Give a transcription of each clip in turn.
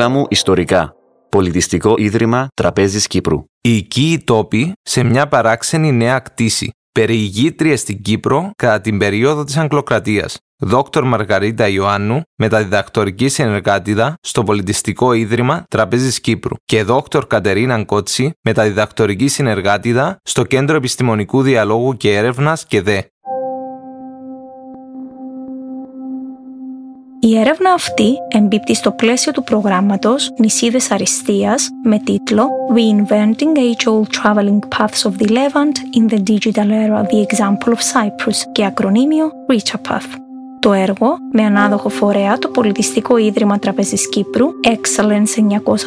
Μίλα μου ιστορικά. Πολιτιστικό Ίδρυμα Τραπέζης Κύπρου. Οι οικοί τόποι σε μια παράξενη νέα κτήση. Περιηγήτρια στην Κύπρο κατά την περίοδο της Αγγλοκρατίας. Δόκτωρ Μαργαρίτα Ιωάννου, μεταδιδακτορική συνεργάτηδα στο Πολιτιστικό Ίδρυμα Τραπέζης Κύπρου και Δόκτωρ Κατερίνα Κότσι, μεταδιδακτορική συνεργάτηδα στο Κέντρο Επιστημονικού Διαλόγου και Έρευνας και ΔΕ. Η έρευνα αυτή εμπίπτει στο πλαίσιο του προγράμματος Νησίδες Αριστείας με τίτλο Reinventing Age-Old Traveling Paths of the Levant in the Digital Era The Example of Cyprus και ακρονίμιο RichaPath. Το έργο, με ανάδοχο φορέα το Πολιτιστικό Ίδρυμα Τραπεζής Κύπρου Excellence 918-190,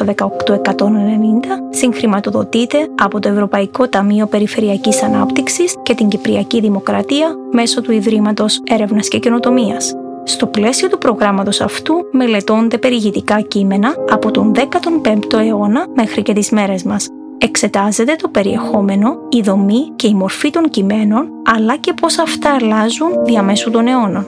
συγχρηματοδοτείται από το Ευρωπαϊκό Ταμείο Περιφερειακής Ανάπτυξης και την Κυπριακή Δημοκρατία μέσω του Ιδρύματος Έρευνας και Καινοτομίας. Στο πλαίσιο του προγράμματος αυτού μελετώνται περιηγητικά κείμενα από τον 15ο αιώνα μέχρι και τις μέρες μας. Εξετάζεται το περιεχόμενο, η δομή και η μορφή των κειμένων, αλλά και πώς αυτά αλλάζουν διαμέσου των αιώνων.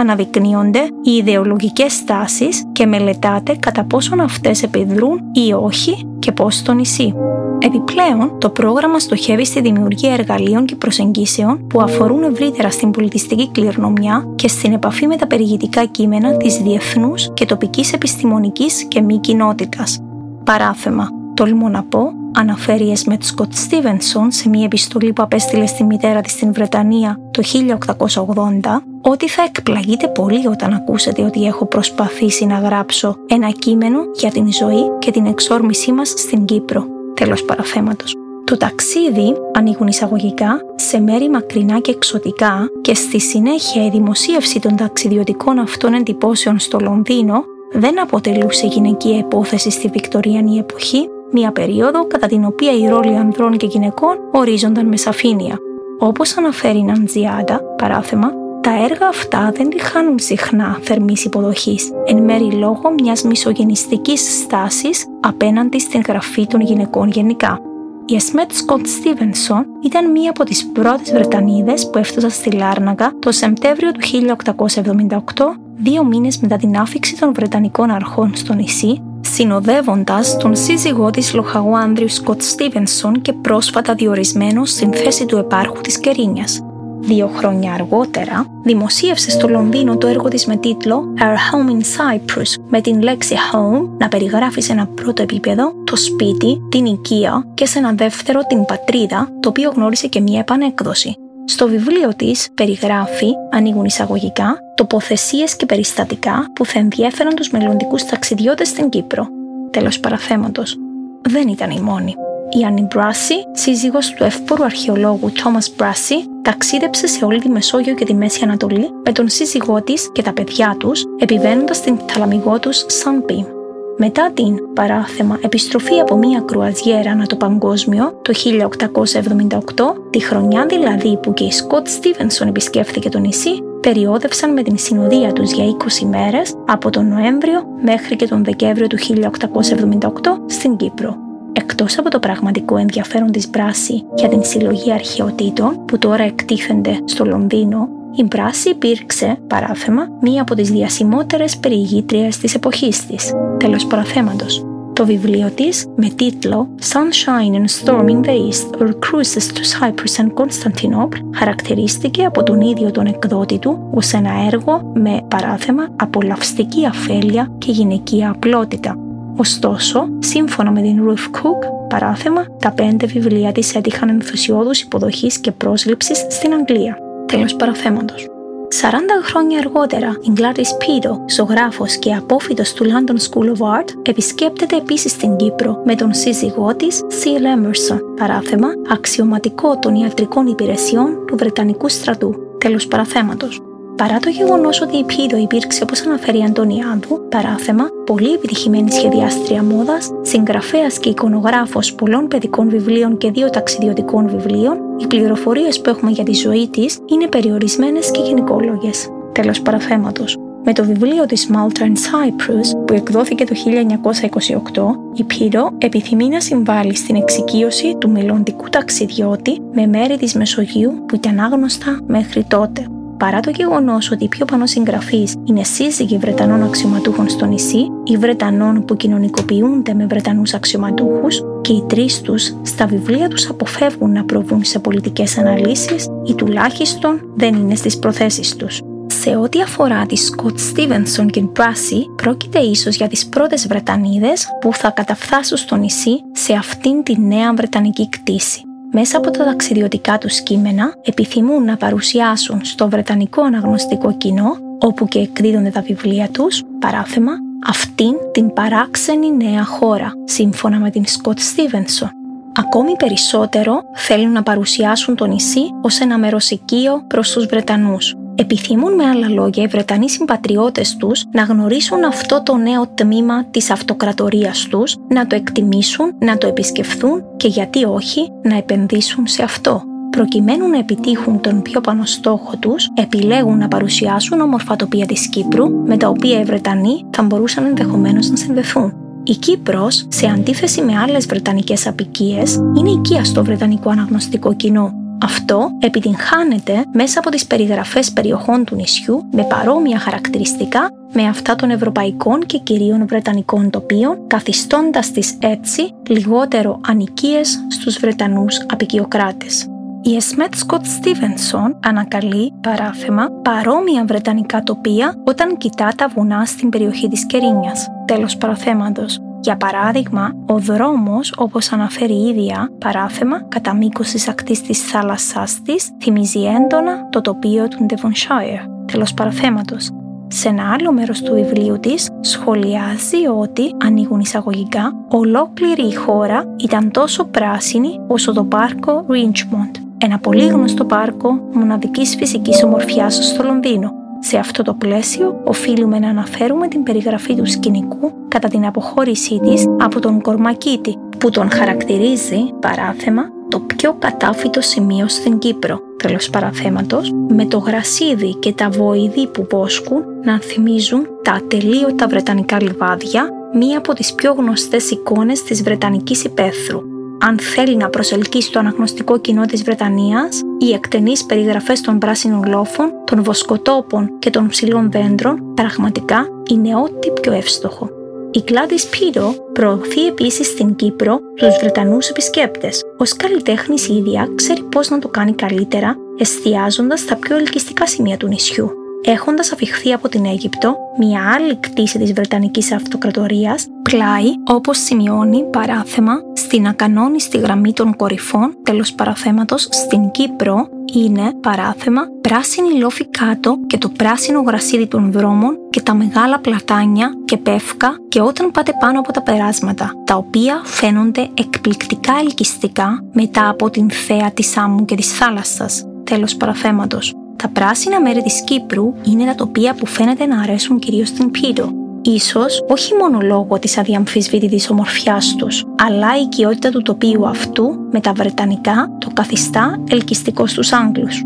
Αναδεικνύονται οι ιδεολογικές στάσεις και μελετάται κατά πόσον αυτές επιδρούν ή όχι και πώς στο νησί. Επιπλέον, το πρόγραμμα στοχεύει στη δημιουργία εργαλείων και προσεγγίσεων που αφορούν ευρύτερα στην πολιτιστική κληρονομιά και στην επαφή με τα περιηγητικά κείμενα της διεθνούς και τοπικής επιστημονικής και μη κοινότητας. Παράθεμα. Τολμώ να πω, αναφέρει η Εσμέτ Σκοτ Στίβενσον σε μια επιστολή που απέστειλε στη μητέρα της στην Βρετανία το 1880, ότι θα εκπλαγείτε πολύ όταν ακούσετε ότι έχω προσπαθήσει να γράψω ένα κείμενο για την ζωή και την εξόρμησή μας στην Κύπρο. Τέλος παραθέματος. Το ταξίδι, ανοίγουν εισαγωγικά, σε μέρη μακρινά και εξωτικά και στη συνέχεια η δημοσίευση των ταξιδιωτικών αυτών εντυπώσεων στο Λονδίνο δεν αποτελούσε γυναικεία υπόθεση στη Βικτοριανή εποχή, μια περίοδο κατά την οποία οι ρόλοι ανδρών και γυναικών ορίζονταν με σαφήνεια. Όπως αναφέρει η Ναντζιάντα, παράθεμα, τα έργα αυτά δεν τυχάνουν συχνά θερμής υποδοχής, εν μέρη λόγω μιας μισογενιστικής στάσης απέναντι στην γραφή των γυναικών γενικά. Η Εσμέτ Σκοτ Στίβενσον ήταν μία από τις πρώτες Βρετανίδες που έφτασαν στη Λάρναγα το Σεπτέμβριο του 1878, δύο μήνες μετά την άφηξη των Βρετανικών αρχών στο νησί, συνοδεύοντας τον σύζυγό της Λοχαγού Άνδριου Σκοτ Στίβενσον και πρόσφατα διορισμένο στην θέση του επάρχου της Κερίνιας. Δύο χρόνια αργότερα, δημοσίευσε στο Λονδίνο το έργο της με τίτλο Our Home in Cyprus, με την λέξη home να περιγράφει σε ένα πρώτο επίπεδο το σπίτι, την οικία και σε ένα δεύτερο την πατρίδα, το οποίο γνώρισε και μία επανέκδοση. Στο βιβλίο της περιγράφει, ανοίγουν εισαγωγικά, τοποθεσίες και περιστατικά που θα ενδιέφεραν τους μελλοντικούς ταξιδιώτες στην Κύπρο. Τέλος παραθέματος. Δεν ήταν η μόνη. Η Άννη Μπράσι, σύζυγος του εύπορου αρχαιολόγου Thomas Μπράσι, ταξίδεψε σε όλη τη Μεσόγειο και τη Μέση Ανατολή με τον σύζυγό της και τα παιδιά τους, επιβαίνοντας την θαλαμιγό τους Σανπί. Μετά την παράθεμα επιστροφή από μία κρουαζιέρα ανά το παγκόσμιο το 1878, τη χρονιά δηλαδή που και η Σκοτ Στίβενσον επισκέφθηκε το νησί, περιόδευσαν με την συνοδεία τους για 20 μέρες από τον Νοέμβριο μέχρι και τον Δεκέμβριο του 1878 στην Κύπρο. Εκτός από το πραγματικό ενδιαφέρον της Μπράση για την συλλογή αρχαιοτήτων που τώρα εκτίθενται στο Λονδίνο, η Μπράση υπήρξε, παράθεμα, μία από τις διασημότερες περιηγήτριες της εποχής της. Τέλος παραθέματος. Το βιβλίο της, με τίτλο Sunshine and Storm in the East or Cruises to Cyprus and Constantinople, χαρακτηρίστηκε από τον ίδιο τον εκδότη του ως ένα έργο με παράθεμα απολαυστική αφέλεια και γυναικεία απλότητα, Ωστόσο, σύμφωνα με την Ruth Cook, παράθεμα, τα πέντε βιβλία της έτυχαν ενθουσιώδους υποδοχής και πρόσληψης στην Αγγλία. Τέλος παραθέματος. 40 χρόνια αργότερα, η Gladys Pido, ζωγράφος και απόφοιτος του London School of Art, επισκέπτεται επίσης την Κύπρο με τον σύζυγό της, C.L. Emerson, παράθεμα, αξιωματικό των ιατρικών υπηρεσιών του Βρετανικού στρατού. Τέλος παραθέματος. Παρά το γεγονός ότι η Πίδο υπήρξε, όπως αναφέρει η Αντωνιάδου, παράθεμα, πολύ επιτυχημένη σχεδιάστρια μόδας, συγγραφέας και εικονογράφος πολλών παιδικών βιβλίων και δύο ταξιδιωτικών βιβλίων, οι πληροφορίες που έχουμε για τη ζωή της είναι περιορισμένες και γενικόλογες. Τέλος παραθέματος. Με το βιβλίο της Malta and Cyprus που εκδόθηκε το 1928, η Πύρο επιθυμεί να συμβάλλει στην εξοικείωση του μελλοντικού ταξιδιώτη με μέρη της Μεσογείου που ήταν άγνωστα μέχρι τότε. Παρά το γεγονός ότι οι πιο πάνω συγγραφείς είναι σύζυγοι Βρετανών αξιωματούχων στο νησί ή Βρετανών που κοινωνικοποιούνται με Βρετανούς αξιωματούχους, και οι τρεις τους στα βιβλία τους αποφεύγουν να προβούν σε πολιτικές αναλύσεις ή τουλάχιστον δεν είναι στις προθέσεις τους. Σε ό,τι αφορά τη Σκοτ Στίβενσον και Μπράσι, πρόκειται ίσως για τις πρώτες Βρετανίδες που θα καταφθάσουν στο νησί σε αυτήν τη νέα Βρετανική κτήση. Μέσα από τα ταξιδιωτικά τους κείμενα επιθυμούν να παρουσιάσουν στο Βρετανικό αναγνωστικό κοινό, όπου και εκδίδονται τα βιβλία τους, παράθεμα, αυτήν την παράξενη νέα χώρα, σύμφωνα με την Σκοτ Στίβενσον. Ακόμη περισσότερο θέλουν να παρουσιάσουν το νησί ως ένα μεροσικείο προς τους Βρετανούς, Επιθυμούν με άλλα λόγια οι Βρετανοί συμπατριώτες τους να γνωρίσουν αυτό το νέο τμήμα της αυτοκρατορίας τους, να το εκτιμήσουν, να το επισκεφθούν και γιατί όχι να επενδύσουν σε αυτό. Προκειμένου να επιτύχουν τον πιο πάνω στόχο τους, επιλέγουν να παρουσιάσουν όμορφα τοπία της Κύπρου, με τα οποία οι Βρετανοί θα μπορούσαν ενδεχομένως να συνδεθούν. Η Κύπρος, σε αντίθεση με άλλες βρετανικές απικίες, είναι οικία στο βρετανικό αναγνωστικό κοινό αυτό επιτυγχάνεται μέσα από τις περιγραφές περιοχών του νησιού με παρόμοια χαρακτηριστικά με αυτά των ευρωπαϊκών και κυρίων βρετανικών τοπίων, καθιστώντας τις έτσι λιγότερο ανικίες στους Βρετανούς απικιοκράτες. Η Εσμέτ Σκοτ Στίβενσον ανακαλεί παράθεμα παρόμοια βρετανικά τοπία όταν κοιτά τα βουνά στην περιοχή της Κερίνιας. Τέλος παραθέματος. Για παράδειγμα, ο δρόμος, όπως αναφέρει η ίδια παράθεμα, κατά μήκος της ακτής της θάλασσάς της, θυμίζει έντονα το τοπίο του Devonshire. Τέλος παραθέματος. Σε ένα άλλο μέρος του βιβλίου της σχολιάζει ότι, ανοίγουν εισαγωγικά, ολόκληρη η χώρα ήταν τόσο πράσινη όσο το πάρκο Richmond, ένα πολύ γνωστό πάρκο μοναδικής φυσικής ομορφιάς στο Λονδίνο, σε αυτό το πλαίσιο, οφείλουμε να αναφέρουμε την περιγραφή του σκηνικού κατά την αποχώρησή της από τον Κορμακίτη, που τον χαρακτηρίζει, παράθεμα, το πιο κατάφυτο σημείο στην Κύπρο, τέλος παραθέματος, με το γρασίδι και τα βοηδή που βόσκουν να θυμίζουν τα ατελείωτα βρετανικά λιβάδια, μία από τις πιο γνωστές εικόνες της Βρετανικής υπαίθρου, αν θέλει να προσελκύσει το αναγνωστικό κοινό της Βρετανίας, οι εκτενείς περιγραφές των πράσινων λόφων, των βοσκοτόπων και των ψηλών δέντρων πραγματικά είναι ό,τι πιο εύστοχο. Η Gladys Πύρο προωθεί επίσης στην Κύπρο τους Βρετανούς επισκέπτες. Ω καλλιτέχνης ίδια ξέρει πώς να το κάνει καλύτερα, εστιάζοντας στα πιο ελκυστικά σημεία του νησιού έχοντας αφιχθεί από την Αίγυπτο, μια άλλη κτήση της Βρετανικής Αυτοκρατορίας, πλάι, όπως σημειώνει παράθεμα, στην ακανόνιστη γραμμή των κορυφών, τέλος παραθέματος, στην Κύπρο, είναι παράθεμα πράσινη λόφη κάτω και το πράσινο γρασίδι των δρόμων και τα μεγάλα πλατάνια και πεύκα και όταν πάτε πάνω από τα περάσματα, τα οποία φαίνονται εκπληκτικά ελκυστικά μετά από την θέα της άμμου και της θάλασσας. Τέλος παραθέματος. Τα πράσινα μέρη της Κύπρου είναι τα τοπία που φαίνεται να αρέσουν κυρίως στην Πύρο. Ίσως όχι μόνο λόγω της αδιαμφισβήτητης ομορφιάς τους, αλλά η οικειότητα του τοπίου αυτού με τα Βρετανικά το καθιστά ελκυστικό στους Άγγλους.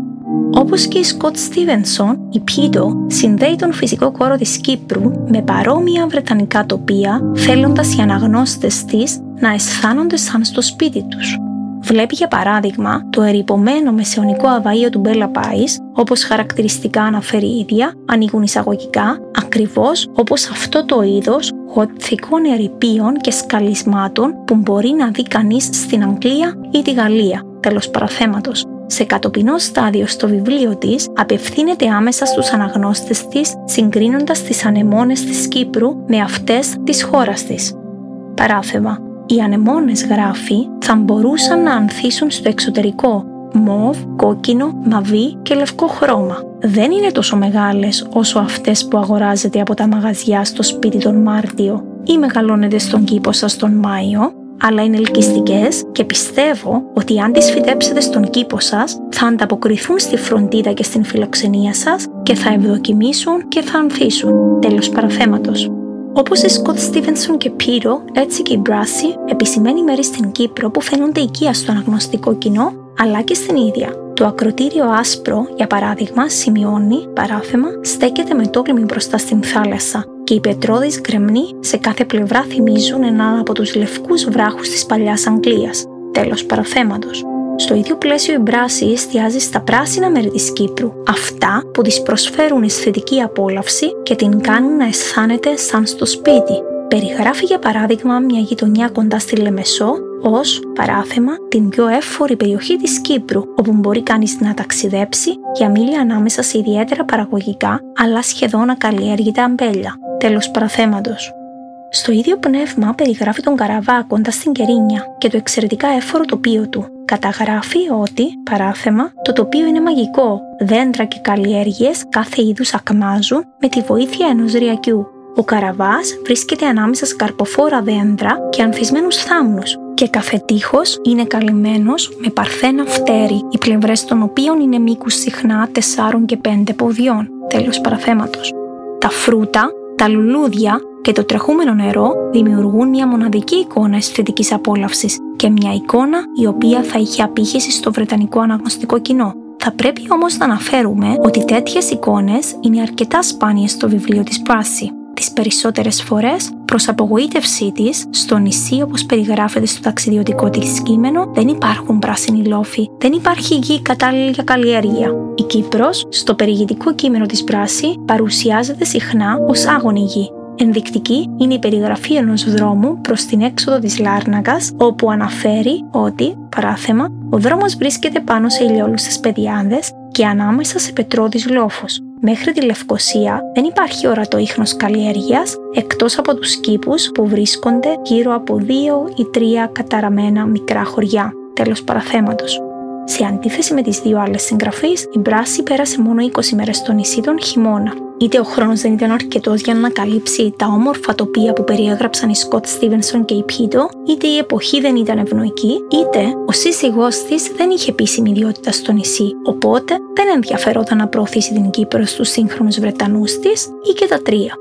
Όπως και η Σκοτ Στίβενσον, η Πίτο συνδέει τον φυσικό κόρο της Κύπρου με παρόμοια βρετανικά τοπία, θέλοντας οι αναγνώστες της να αισθάνονται σαν στο σπίτι τους. Βλέπει για παράδειγμα το ερυπωμένο μεσαιωνικό αβαΐο του Μπέλα Πάης, όπως χαρακτηριστικά αναφέρει η ίδια, ανοίγουν εισαγωγικά, ακριβώς όπως αυτό το είδος γοτθικών ερυπείων και σκαλισμάτων που μπορεί να δει κανείς στην Αγγλία ή τη Γαλλία, τέλος παραθέματος. Σε κατοπινό στάδιο στο βιβλίο της απευθύνεται άμεσα στους αναγνώστες της συγκρίνοντας τις ανεμόνες της Κύπρου με αυτές της χώρας της. Παράθεμα οι ανεμόνες γράφει θα μπορούσαν να ανθίσουν στο εξωτερικό μοβ, κόκκινο, μαβί και λευκό χρώμα. Δεν είναι τόσο μεγάλες όσο αυτές που αγοράζετε από τα μαγαζιά στο σπίτι τον Μάρτιο ή μεγαλώνετε στον κήπο σας τον Μάιο, αλλά είναι ελκυστικές και πιστεύω ότι αν τις φυτέψετε στον κήπο σας θα ανταποκριθούν στη φροντίδα και στην φιλοξενία σας και θα ευδοκιμήσουν και θα ανθίσουν. Τέλος παραθέματος. Όπως η Σκοτ Στίβενσον και Πύρο, έτσι και η Μπράση επισημαίνει μέρη στην Κύπρο που φαίνονται οικία στο αναγνωστικό κοινό, αλλά και στην ίδια. Το ακροτήριο άσπρο, για παράδειγμα, σημειώνει, παράθεμα, στέκεται με τόλμη μπροστά στην θάλασσα και οι πετρώδεις γκρεμνοί σε κάθε πλευρά θυμίζουν έναν από τους λευκούς βράχους της παλιάς Αγγλίας. Τέλος παραθέματος. Στο ίδιο πλαίσιο η μπράση εστιάζει στα πράσινα μέρη της Κύπρου, αυτά που της προσφέρουν αισθητική απόλαυση και την κάνουν να αισθάνεται σαν στο σπίτι. Περιγράφει για παράδειγμα μια γειτονιά κοντά στη Λεμεσό ως παράθεμα την πιο εύφορη περιοχή της Κύπρου, όπου μπορεί κανείς να ταξιδέψει για μίλια ανάμεσα σε ιδιαίτερα παραγωγικά αλλά σχεδόν ακαλλιέργητα αμπέλια. Τέλος παραθέματος. Στο ίδιο πνεύμα περιγράφει τον Καραβά κοντά στην Κερίνια και το εξαιρετικά έφορο τοπίο του. Καταγράφει ότι, παράθεμα, το τοπίο είναι μαγικό, δέντρα και καλλιέργειες κάθε είδους ακμάζουν με τη βοήθεια ενός ριακιού. Ο Καραβάς βρίσκεται ανάμεσα σε καρποφόρα δέντρα και ανθισμένους θάμνους και κάθε τείχος είναι καλυμμένος με παρθένα φτέρι, οι πλευρές των οποίων είναι μήκους συχνά 4 και 5 ποδιών. Τέλος παραθέματος. Τα φρούτα, τα λουλούδια και το τρεχούμενο νερό δημιουργούν μια μοναδική εικόνα αισθητικής απόλαυσης και μια εικόνα η οποία θα είχε απήχηση στο βρετανικό αναγνωστικό κοινό. Θα πρέπει όμως να αναφέρουμε ότι τέτοιες εικόνες είναι αρκετά σπάνιες στο βιβλίο της Πράση τις περισσότερες φορές προς απογοήτευσή της στο νησί όπως περιγράφεται στο ταξιδιωτικό της κείμενο δεν υπάρχουν πράσινοι λόφοι, δεν υπάρχει γη κατάλληλη για καλλιέργεια. Η Κύπρος στο περιηγητικό κείμενο της Πράση παρουσιάζεται συχνά ως άγωνη γη, Ενδεικτική είναι η περιγραφή ενός δρόμου προς την έξοδο της Λάρνακας, όπου αναφέρει ότι, παράθεμα, ο δρόμος βρίσκεται πάνω σε ηλιόλουστες πεδιάδες και ανάμεσα σε πετρώδεις λόφους. Μέχρι τη Λευκοσία δεν υπάρχει ορατό ίχνος καλλιέργειας εκτός από τους κήπους που βρίσκονται γύρω από δύο ή τρία καταραμένα μικρά χωριά. Τέλος παραθέματος. Σε αντίθεση με τις δύο άλλες συγγραφείς, η Μπράση πέρασε μόνο 20 μέρες στο νησί των χειμώνα. Είτε ο χρόνος δεν ήταν αρκετός για να ανακαλύψει τα όμορφα τοπία που περιέγραψαν οι Σκοτ Στίβενσον και η Πίτο, είτε η εποχή δεν ήταν ευνοϊκή, είτε ο σύζυγός της δεν είχε επίσημη ιδιότητα στο νησί, οπότε δεν ενδιαφερόταν να προωθήσει την Κύπρος στους σύγχρονους Βρετανούς της ή και τα τρία.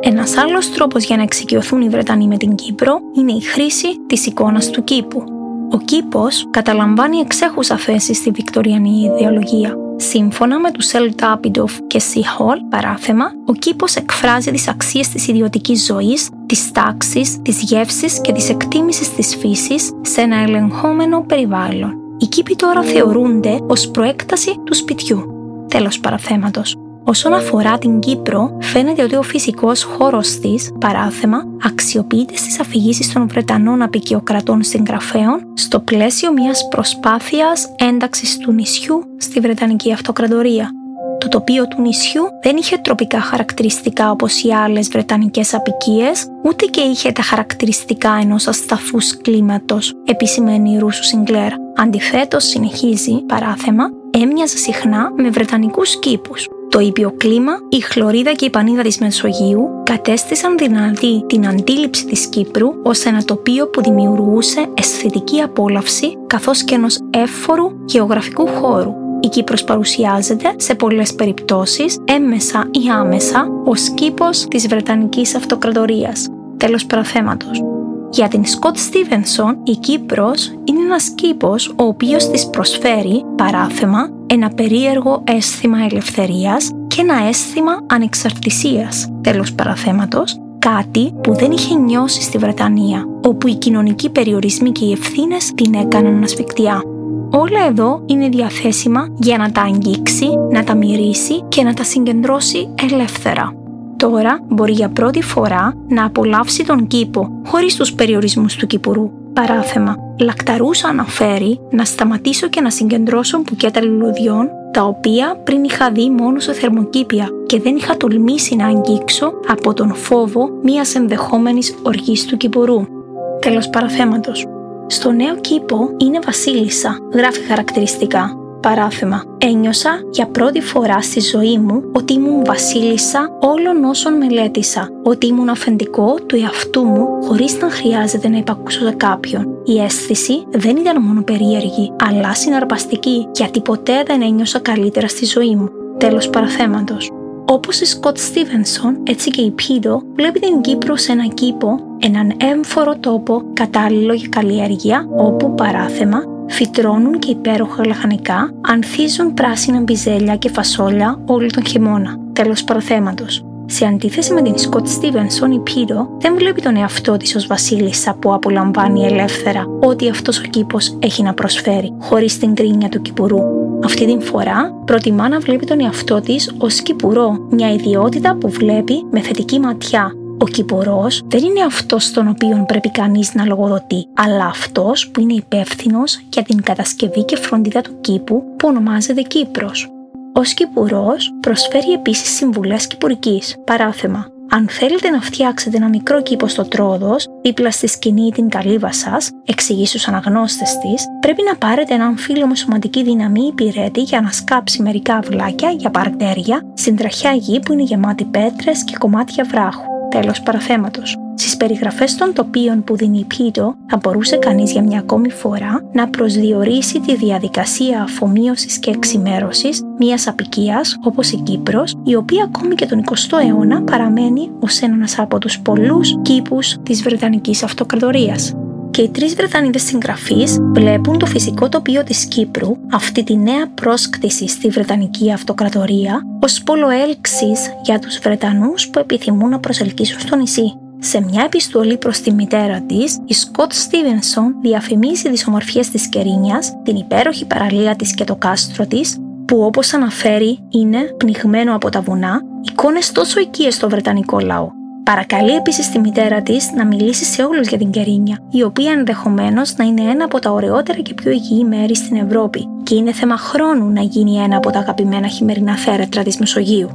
Ένας άλλος τρόπος για να εξοικειωθούν οι Βρετανοί με την Κύπρο είναι η χρήση της εικόνας του κήπου. Ο κήπος καταλαμβάνει εξέχουσα θέση στη βικτοριανή ιδεολογία. Σύμφωνα με τους Ελ Τάπιντοφ και Σι Χολ, παράθεμα, ο κήπος εκφράζει τις αξίες της ιδιωτικής ζωής, της τάξης, της γεύσης και της εκτίμησης της φύσης σε ένα ελεγχόμενο περιβάλλον. Οι κήποι τώρα θεωρούνται ως προέκταση του σπιτιού. Τέλος παραθέματος. Όσον αφορά την Κύπρο, φαίνεται ότι ο φυσικός χώρος της, παράθεμα, αξιοποιείται στις αφηγήσεις των Βρετανών απεικιοκρατών συγγραφέων στο πλαίσιο μιας προσπάθειας ένταξης του νησιού στη Βρετανική Αυτοκρατορία. Το τοπίο του νησιού δεν είχε τροπικά χαρακτηριστικά όπως οι άλλες Βρετανικές απικίες, ούτε και είχε τα χαρακτηριστικά ενός ασταθούς κλίματος, επισημαίνει η Ρούσου Σιγκλέρ. Αντιθέτως, συνεχίζει, παράθεμα, έμοιαζε συχνά με Βρετανικούς κήπους, το ήπιο κλίμα, η χλωρίδα και η πανίδα της Μεσογείου κατέστησαν δυνατή την αντίληψη της Κύπρου ως ένα τοπίο που δημιουργούσε αισθητική απόλαυση καθώς και ενός εύφορου γεωγραφικού χώρου. Η Κύπρος παρουσιάζεται σε πολλές περιπτώσεις έμμεσα ή άμεσα ως κήπος της Βρετανικής Αυτοκρατορίας. Τέλος παραθέματος. Για την Σκοτ Στίβενσον, η Κύπρος είναι ένας κήπος ο οποίος της προσφέρει, παράθεμα, ένα περίεργο αίσθημα ελευθερίας και ένα αίσθημα ανεξαρτησίας, τέλος παραθέματος, κάτι που δεν είχε νιώσει στη Βρετανία, όπου οι κοινωνικοί περιορισμοί και οι ευθύνες την έκαναν ασφικτιά. Όλα εδώ είναι διαθέσιμα για να τα αγγίξει, να τα μυρίσει και να τα συγκεντρώσει ελεύθερα. Τώρα μπορεί για πρώτη φορά να απολαύσει τον κήπο χωρίς τους περιορισμούς του κυπουρού. Παράθεμα. Λακταρούσα αναφέρει να σταματήσω και να συγκεντρώσω μπουκέτα λουλουδιών τα οποία πριν είχα δει μόνο σε θερμοκήπια και δεν είχα τολμήσει να αγγίξω από τον φόβο μιας ενδεχόμενης οργής του κυπουρού. Τέλος παραθέματος. Στο νέο κήπο είναι βασίλισσα, γράφει χαρακτηριστικά. Παράθεμα. Ένιωσα για πρώτη φορά στη ζωή μου ότι ήμουν βασίλισσα όλων όσων μελέτησα, ότι ήμουν αφεντικό του εαυτού μου χωρίς να χρειάζεται να υπακούσω σε κάποιον. Η αίσθηση δεν ήταν μόνο περίεργη, αλλά συναρπαστική, γιατί ποτέ δεν ένιωσα καλύτερα στη ζωή μου. Τέλος παραθέματος. Όπως η Σκοτ Στίβενσον, έτσι και η Πίδο βλέπει την Κύπρο σε ένα κήπο, έναν έμφορο τόπο κατάλληλο για καλλιέργεια, όπου παράθεμα φυτρώνουν και υπέροχα λαχανικά, ανθίζουν πράσινα μπιζέλια και φασόλια όλο τον χειμώνα. Τέλος παραθέματος. Σε αντίθεση με την Σκοτ Στίβενσον, η Πύρο δεν βλέπει τον εαυτό της ως βασίλισσα που απολαμβάνει ελεύθερα ό,τι αυτός ο κήπος έχει να προσφέρει, χωρίς την κρίνια του κυπουρού. Αυτή την φορά προτιμά να βλέπει τον εαυτό της ως κυπουρό, μια ιδιότητα που βλέπει με θετική ματιά, ο κυπουρό δεν είναι αυτός στον οποίο πρέπει κανείς να λογοδοτεί, αλλά αυτός που είναι υπεύθυνος για την κατασκευή και φροντίδα του κήπου που ονομάζεται Κύπρος. Ω κυπουρό προσφέρει επίσης συμβουλές κυπουρικής. Παράθεμα. Αν θέλετε να φτιάξετε ένα μικρό κήπο στο τρόδος, δίπλα στη σκηνή ή την καλύβα σας, εξηγεί στους αναγνώστες της, πρέπει να πάρετε έναν φίλο με σωματική δύναμη ή πυρέτη για να σκάψει μερικά αυλάκια για παρκτέρια στην τραχιά γη που είναι γεμάτη πέτρες και κομμάτια βράχου. Τέλος παραθέματος. Στις περιγραφές των τοπίων που δίνει η Πίτο, θα μπορούσε κανείς για μια ακόμη φορά να προσδιορίσει τη διαδικασία αφομοίωσης και εξημέρωσης μιας απικίας όπως η Κύπρος, η οποία ακόμη και τον 20ο αιώνα παραμένει ως ένας από τους πολλούς κήπους της Βρετανικής Αυτοκρατορίας και οι τρεις Βρετανίδες συγγραφείς βλέπουν το φυσικό τοπίο της Κύπρου, αυτή τη νέα πρόσκτηση στη Βρετανική Αυτοκρατορία, ως πόλο έλξης για τους Βρετανούς που επιθυμούν να προσελκύσουν στο νησί. Σε μια επιστολή προς τη μητέρα της, η Σκοτ Στίβενσον διαφημίζει τις ομορφιές της Κερίνιας, την υπέροχη παραλία της και το κάστρο της, που όπως αναφέρει είναι πνιγμένο από τα βουνά, εικόνες τόσο οικίες στο Βρετανικό λαό. Παρακαλεί επίσης τη μητέρα της να μιλήσει σε όλους για την Κερίνια, η οποία ενδεχομένως να είναι ένα από τα ωραιότερα και πιο υγιή μέρη στην Ευρώπη, και είναι θέμα χρόνου να γίνει ένα από τα αγαπημένα χειμερινά θέρετρα της Μεσογείου.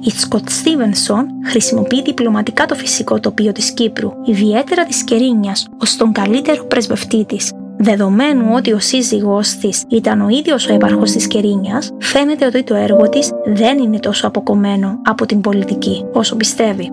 Η Σκοτ Στίβενσον χρησιμοποιεί διπλωματικά το φυσικό τοπίο της Κύπρου, ιδιαίτερα της Κερίνιας, ως τον καλύτερο πρεσβευτή της, Δεδομένου ότι ο σύζυγός της ήταν ο ίδιος ο έπαρχος της Κερίνιας, φαίνεται ότι το έργο της δεν είναι τόσο αποκομμένο από την πολιτική όσο πιστεύει.